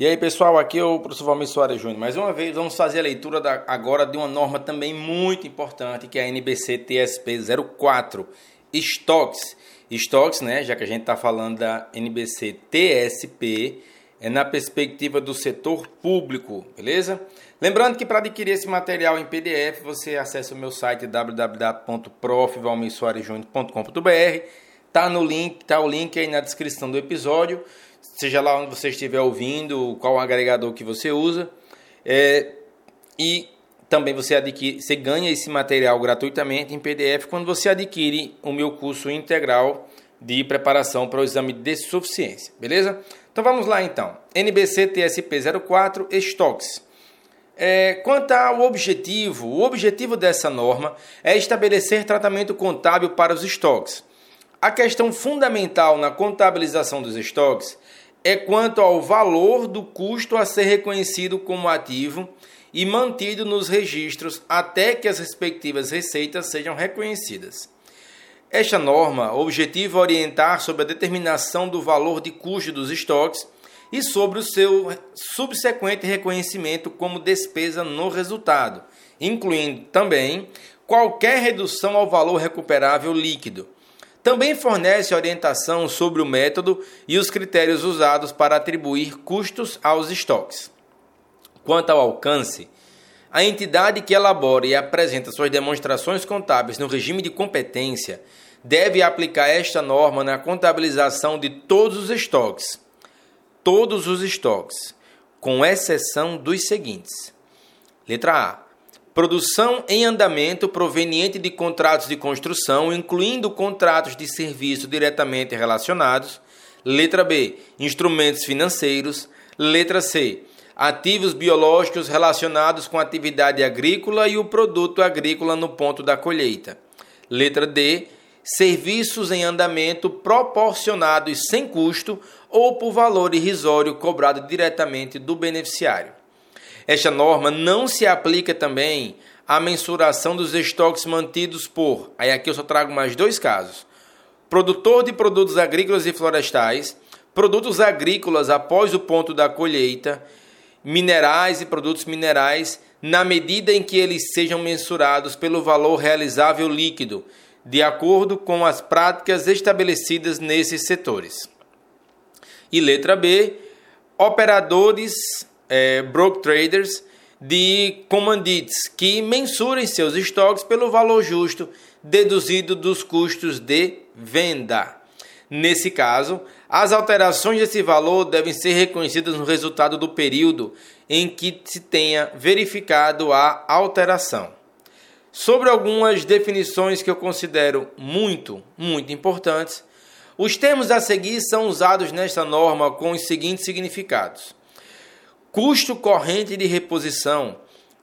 E aí pessoal, aqui é o professor Valmir Soares Júnior. Mais uma vez vamos fazer a leitura da, agora de uma norma também muito importante que é a NBC TSP 04, Stocks. Stocks, né, já que a gente está falando da NBC TSP, é na perspectiva do setor público, beleza? Lembrando que para adquirir esse material em PDF, você acessa o meu site www.profvalmirsoaresjúnior.com.br. Tá no link, tá o link aí na descrição do episódio seja lá onde você estiver ouvindo, qual agregador que você usa. É, e também você adquire, você ganha esse material gratuitamente em PDF quando você adquire o meu curso integral de preparação para o exame de suficiência, beleza? Então vamos lá então. NBC TSP 04 Stocks. É, quanto ao objetivo, o objetivo dessa norma é estabelecer tratamento contábil para os estoques. A questão fundamental na contabilização dos estoques é quanto ao valor do custo a ser reconhecido como ativo e mantido nos registros até que as respectivas receitas sejam reconhecidas. Esta norma objetiva orientar sobre a determinação do valor de custo dos estoques e sobre o seu subsequente reconhecimento como despesa no resultado, incluindo também qualquer redução ao valor recuperável líquido também fornece orientação sobre o método e os critérios usados para atribuir custos aos estoques. Quanto ao alcance, a entidade que elabora e apresenta suas demonstrações contábeis no regime de competência deve aplicar esta norma na contabilização de todos os estoques. Todos os estoques, com exceção dos seguintes: letra A Produção em andamento proveniente de contratos de construção, incluindo contratos de serviço diretamente relacionados. Letra B. Instrumentos financeiros. Letra C. Ativos biológicos relacionados com atividade agrícola e o produto agrícola no ponto da colheita. Letra D. Serviços em andamento proporcionados sem custo ou por valor irrisório cobrado diretamente do beneficiário. Esta norma não se aplica também à mensuração dos estoques mantidos por, aí aqui eu só trago mais dois casos, produtor de produtos agrícolas e florestais, produtos agrícolas após o ponto da colheita, minerais e produtos minerais, na medida em que eles sejam mensurados pelo valor realizável líquido, de acordo com as práticas estabelecidas nesses setores. E letra B, operadores é, broke traders de comandites que mensurem seus estoques pelo valor justo deduzido dos custos de venda. Nesse caso, as alterações desse valor devem ser reconhecidas no resultado do período em que se tenha verificado a alteração. Sobre algumas definições que eu considero muito, muito importantes, os termos a seguir são usados nesta norma com os seguintes significados: Custo corrente de reposição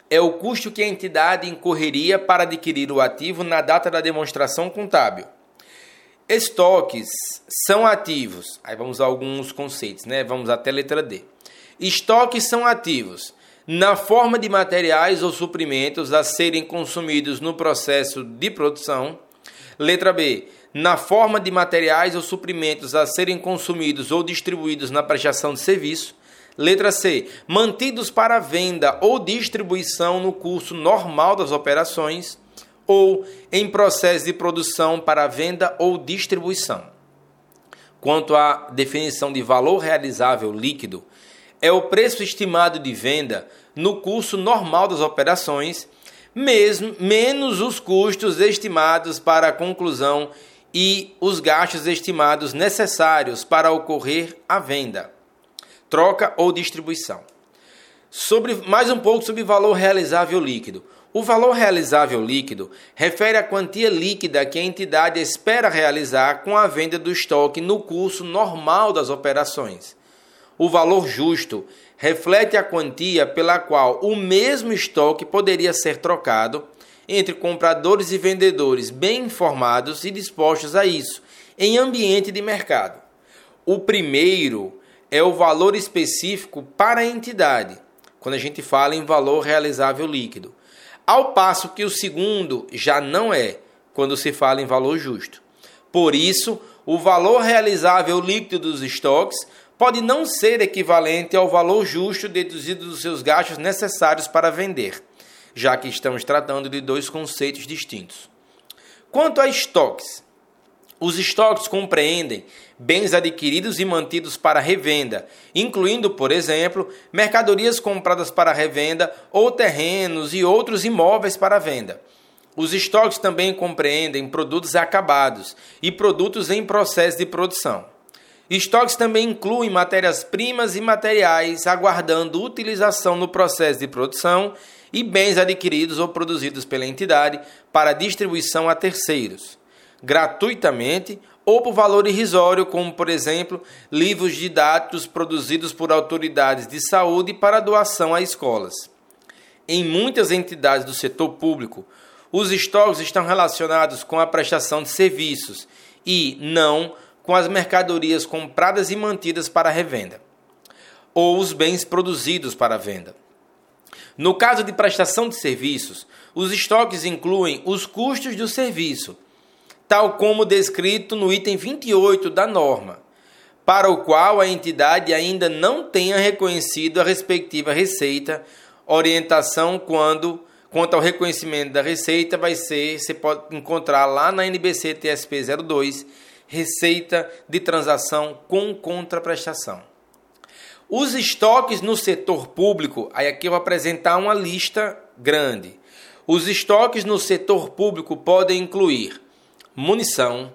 é o custo que a entidade incorreria para adquirir o ativo na data da demonstração contábil. Estoques são ativos. Aí vamos a alguns conceitos, né? Vamos até a letra D. Estoques são ativos na forma de materiais ou suprimentos a serem consumidos no processo de produção. Letra B. Na forma de materiais ou suprimentos a serem consumidos ou distribuídos na prestação de serviço. Letra C. Mantidos para venda ou distribuição no curso normal das operações ou em processo de produção para venda ou distribuição. Quanto à definição de valor realizável líquido, é o preço estimado de venda no curso normal das operações, mesmo menos os custos estimados para a conclusão e os gastos estimados necessários para ocorrer a venda troca ou distribuição. Sobre mais um pouco sobre valor realizável líquido. O valor realizável líquido refere à quantia líquida que a entidade espera realizar com a venda do estoque no curso normal das operações. O valor justo reflete a quantia pela qual o mesmo estoque poderia ser trocado entre compradores e vendedores bem informados e dispostos a isso, em ambiente de mercado. O primeiro é o valor específico para a entidade, quando a gente fala em valor realizável líquido. Ao passo que o segundo já não é, quando se fala em valor justo. Por isso, o valor realizável líquido dos estoques pode não ser equivalente ao valor justo deduzido dos seus gastos necessários para vender, já que estamos tratando de dois conceitos distintos. Quanto a estoques, os estoques compreendem bens adquiridos e mantidos para revenda, incluindo, por exemplo, mercadorias compradas para revenda ou terrenos e outros imóveis para venda. Os estoques também compreendem produtos acabados e produtos em processo de produção. Estoques também incluem matérias-primas e materiais aguardando utilização no processo de produção e bens adquiridos ou produzidos pela entidade para distribuição a terceiros gratuitamente ou por valor irrisório, como, por exemplo, livros didáticos produzidos por autoridades de saúde para doação a escolas. Em muitas entidades do setor público, os estoques estão relacionados com a prestação de serviços e não com as mercadorias compradas e mantidas para revenda, ou os bens produzidos para venda. No caso de prestação de serviços, os estoques incluem os custos do serviço, tal como descrito no item 28 da norma, para o qual a entidade ainda não tenha reconhecido a respectiva receita, orientação quando quanto ao reconhecimento da receita vai ser, você pode encontrar lá na NBC TSP 02, receita de transação com contraprestação. Os estoques no setor público, aí aqui eu vou apresentar uma lista grande. Os estoques no setor público podem incluir munição,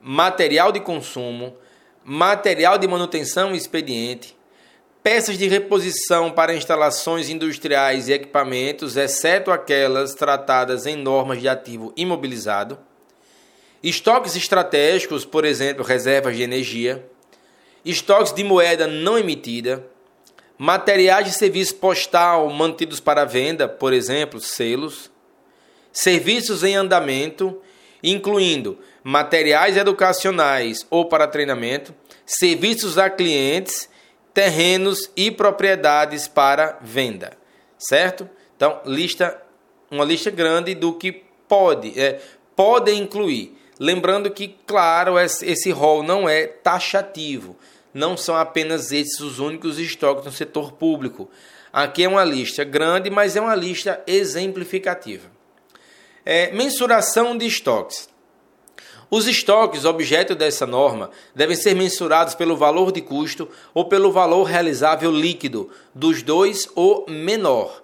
material de consumo, material de manutenção e expediente, peças de reposição para instalações industriais e equipamentos, exceto aquelas tratadas em normas de ativo imobilizado, estoques estratégicos, por exemplo, reservas de energia, estoques de moeda não emitida, materiais de serviço postal mantidos para venda, por exemplo, selos, serviços em andamento incluindo materiais educacionais ou para treinamento, serviços a clientes, terrenos e propriedades para venda, certo? Então, lista uma lista grande do que pode, é, pode incluir. Lembrando que, claro, esse rol não é taxativo. Não são apenas esses os únicos estoques no setor público. Aqui é uma lista grande, mas é uma lista exemplificativa. É, mensuração de estoques. Os estoques, objeto dessa norma, devem ser mensurados pelo valor de custo ou pelo valor realizável líquido, dos dois ou menor,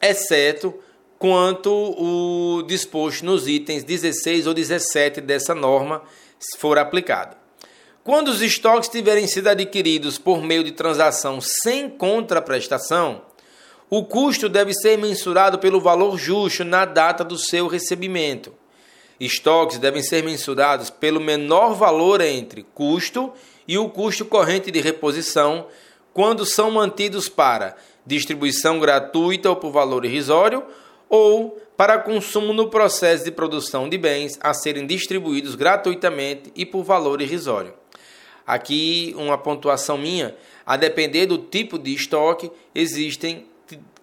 exceto quanto o disposto nos itens 16 ou 17 dessa norma for aplicado. Quando os estoques tiverem sido adquiridos por meio de transação sem contraprestação, o custo deve ser mensurado pelo valor justo na data do seu recebimento. Estoques devem ser mensurados pelo menor valor entre custo e o custo corrente de reposição quando são mantidos para distribuição gratuita ou por valor irrisório ou para consumo no processo de produção de bens a serem distribuídos gratuitamente e por valor irrisório. Aqui uma pontuação minha, a depender do tipo de estoque, existem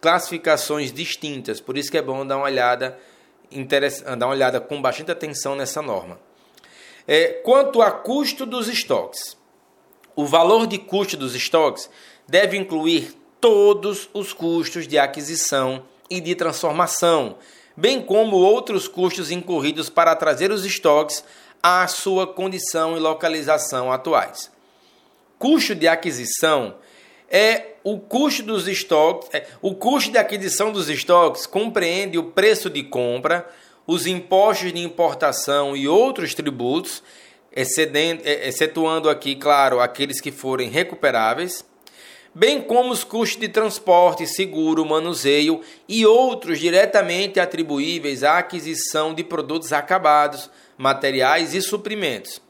classificações distintas, por isso que é bom dar uma olhada, dar uma olhada com bastante atenção nessa norma. É, quanto a custo dos estoques, o valor de custo dos estoques deve incluir todos os custos de aquisição e de transformação, bem como outros custos incorridos para trazer os estoques à sua condição e localização atuais. Custo de aquisição é o custo dos estoques, é, o custo de aquisição dos estoques compreende o preço de compra, os impostos de importação e outros tributos, é, excetuando aqui, claro, aqueles que forem recuperáveis, bem como os custos de transporte, seguro, manuseio e outros diretamente atribuíveis à aquisição de produtos acabados, materiais e suprimentos.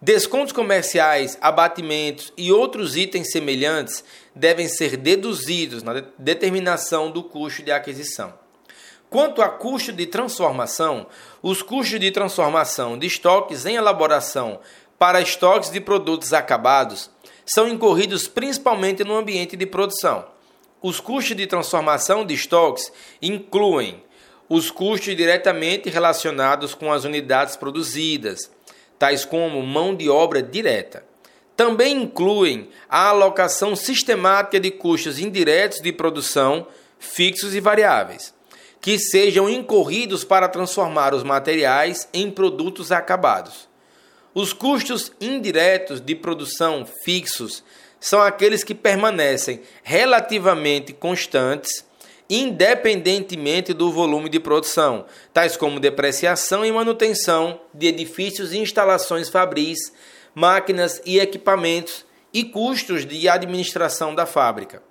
Descontos comerciais, abatimentos e outros itens semelhantes devem ser deduzidos na determinação do custo de aquisição. Quanto a custo de transformação, os custos de transformação de estoques em elaboração para estoques de produtos acabados são incorridos principalmente no ambiente de produção. Os custos de transformação de estoques incluem os custos diretamente relacionados com as unidades produzidas, tais como mão de obra direta, também incluem a alocação sistemática de custos indiretos de produção, fixos e variáveis, que sejam incorridos para transformar os materiais em produtos acabados. Os custos indiretos de produção fixos são aqueles que permanecem relativamente constantes, independentemente do volume de produção, tais como depreciação e manutenção de edifícios e instalações fabris, máquinas e equipamentos e custos de administração da fábrica.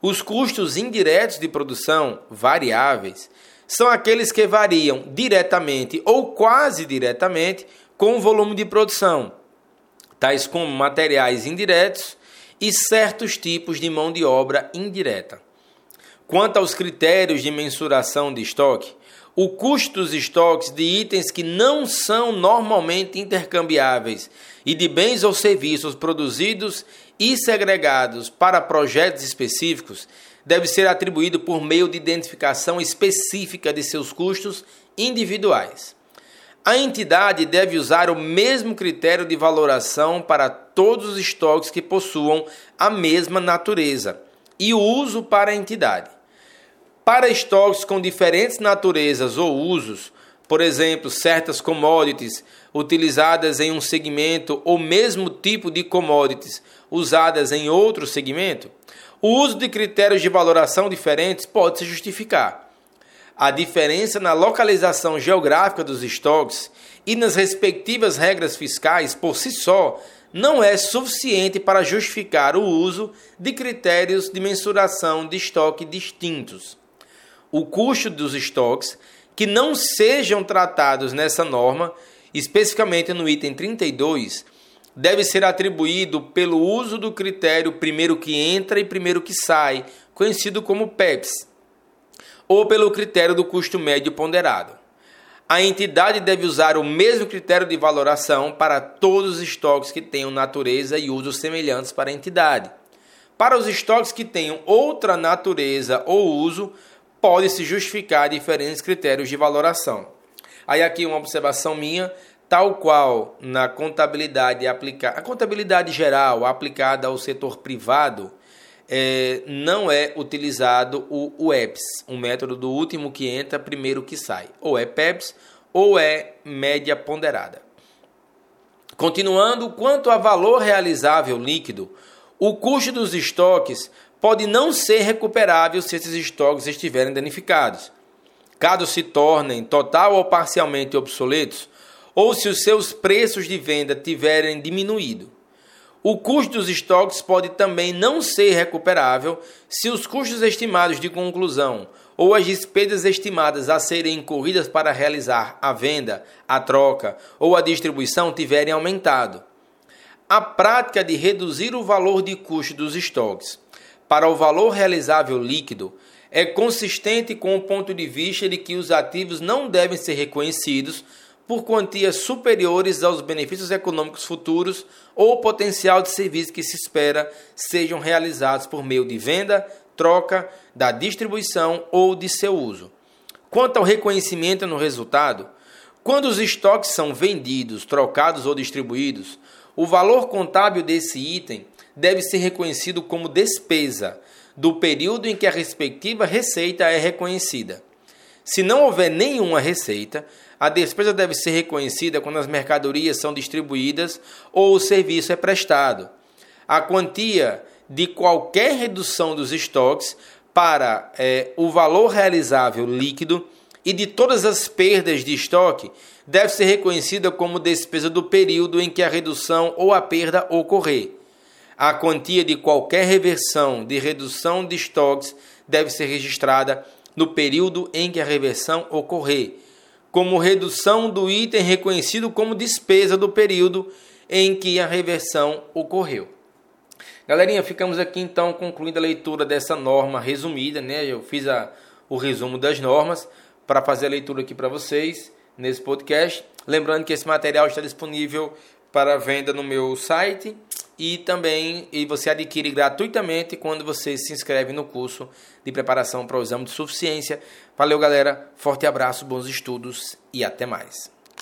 Os custos indiretos de produção, variáveis, são aqueles que variam diretamente ou quase diretamente com o volume de produção, tais como materiais indiretos e certos tipos de mão de obra indireta. Quanto aos critérios de mensuração de estoque, o custo dos estoques de itens que não são normalmente intercambiáveis e de bens ou serviços produzidos e segregados para projetos específicos deve ser atribuído por meio de identificação específica de seus custos individuais. A entidade deve usar o mesmo critério de valoração para todos os estoques que possuam a mesma natureza e o uso para a entidade. Para estoques com diferentes naturezas ou usos, por exemplo, certas commodities utilizadas em um segmento ou mesmo tipo de commodities usadas em outro segmento, o uso de critérios de valoração diferentes pode se justificar. A diferença na localização geográfica dos estoques e nas respectivas regras fiscais por si só não é suficiente para justificar o uso de critérios de mensuração de estoque distintos. O custo dos estoques que não sejam tratados nessa norma, especificamente no item 32, deve ser atribuído pelo uso do critério primeiro que entra e primeiro que sai, conhecido como PEPS, ou pelo critério do custo médio ponderado. A entidade deve usar o mesmo critério de valoração para todos os estoques que tenham natureza e usos semelhantes para a entidade. Para os estoques que tenham outra natureza ou uso, pode-se justificar diferentes critérios de valoração. Aí aqui uma observação minha, tal qual na contabilidade aplicada, a contabilidade geral aplicada ao setor privado, é, não é utilizado o, o EPS, um método do último que entra, primeiro que sai. Ou é PEPS ou é média ponderada. Continuando, quanto a valor realizável líquido, o custo dos estoques pode não ser recuperável se esses estoques estiverem danificados. Caso se tornem total ou parcialmente obsoletos, ou se os seus preços de venda tiverem diminuído. O custo dos estoques pode também não ser recuperável se os custos estimados de conclusão ou as despesas estimadas a serem incorridas para realizar a venda, a troca ou a distribuição tiverem aumentado. A prática de reduzir o valor de custo dos estoques para o valor realizável líquido é consistente com o ponto de vista de que os ativos não devem ser reconhecidos por quantias superiores aos benefícios econômicos futuros ou potencial de serviço que se espera sejam realizados por meio de venda, troca, da distribuição ou de seu uso. Quanto ao reconhecimento no resultado, quando os estoques são vendidos, trocados ou distribuídos, o valor contábil desse item deve ser reconhecido como despesa do período em que a respectiva receita é reconhecida. Se não houver nenhuma receita, a despesa deve ser reconhecida quando as mercadorias são distribuídas ou o serviço é prestado. A quantia de qualquer redução dos estoques para é, o valor realizável líquido e de todas as perdas de estoque deve ser reconhecida como despesa do período em que a redução ou a perda ocorrer. A quantia de qualquer reversão de redução de estoques deve ser registrada no período em que a reversão ocorrer como redução do item reconhecido como despesa do período em que a reversão ocorreu. Galerinha, ficamos aqui então concluindo a leitura dessa norma resumida, né? Eu fiz a, o resumo das normas para fazer a leitura aqui para vocês nesse podcast. Lembrando que esse material está disponível para venda no meu site e também e você adquire gratuitamente quando você se inscreve no curso de preparação para o exame de suficiência. Valeu, galera. Forte abraço, bons estudos e até mais.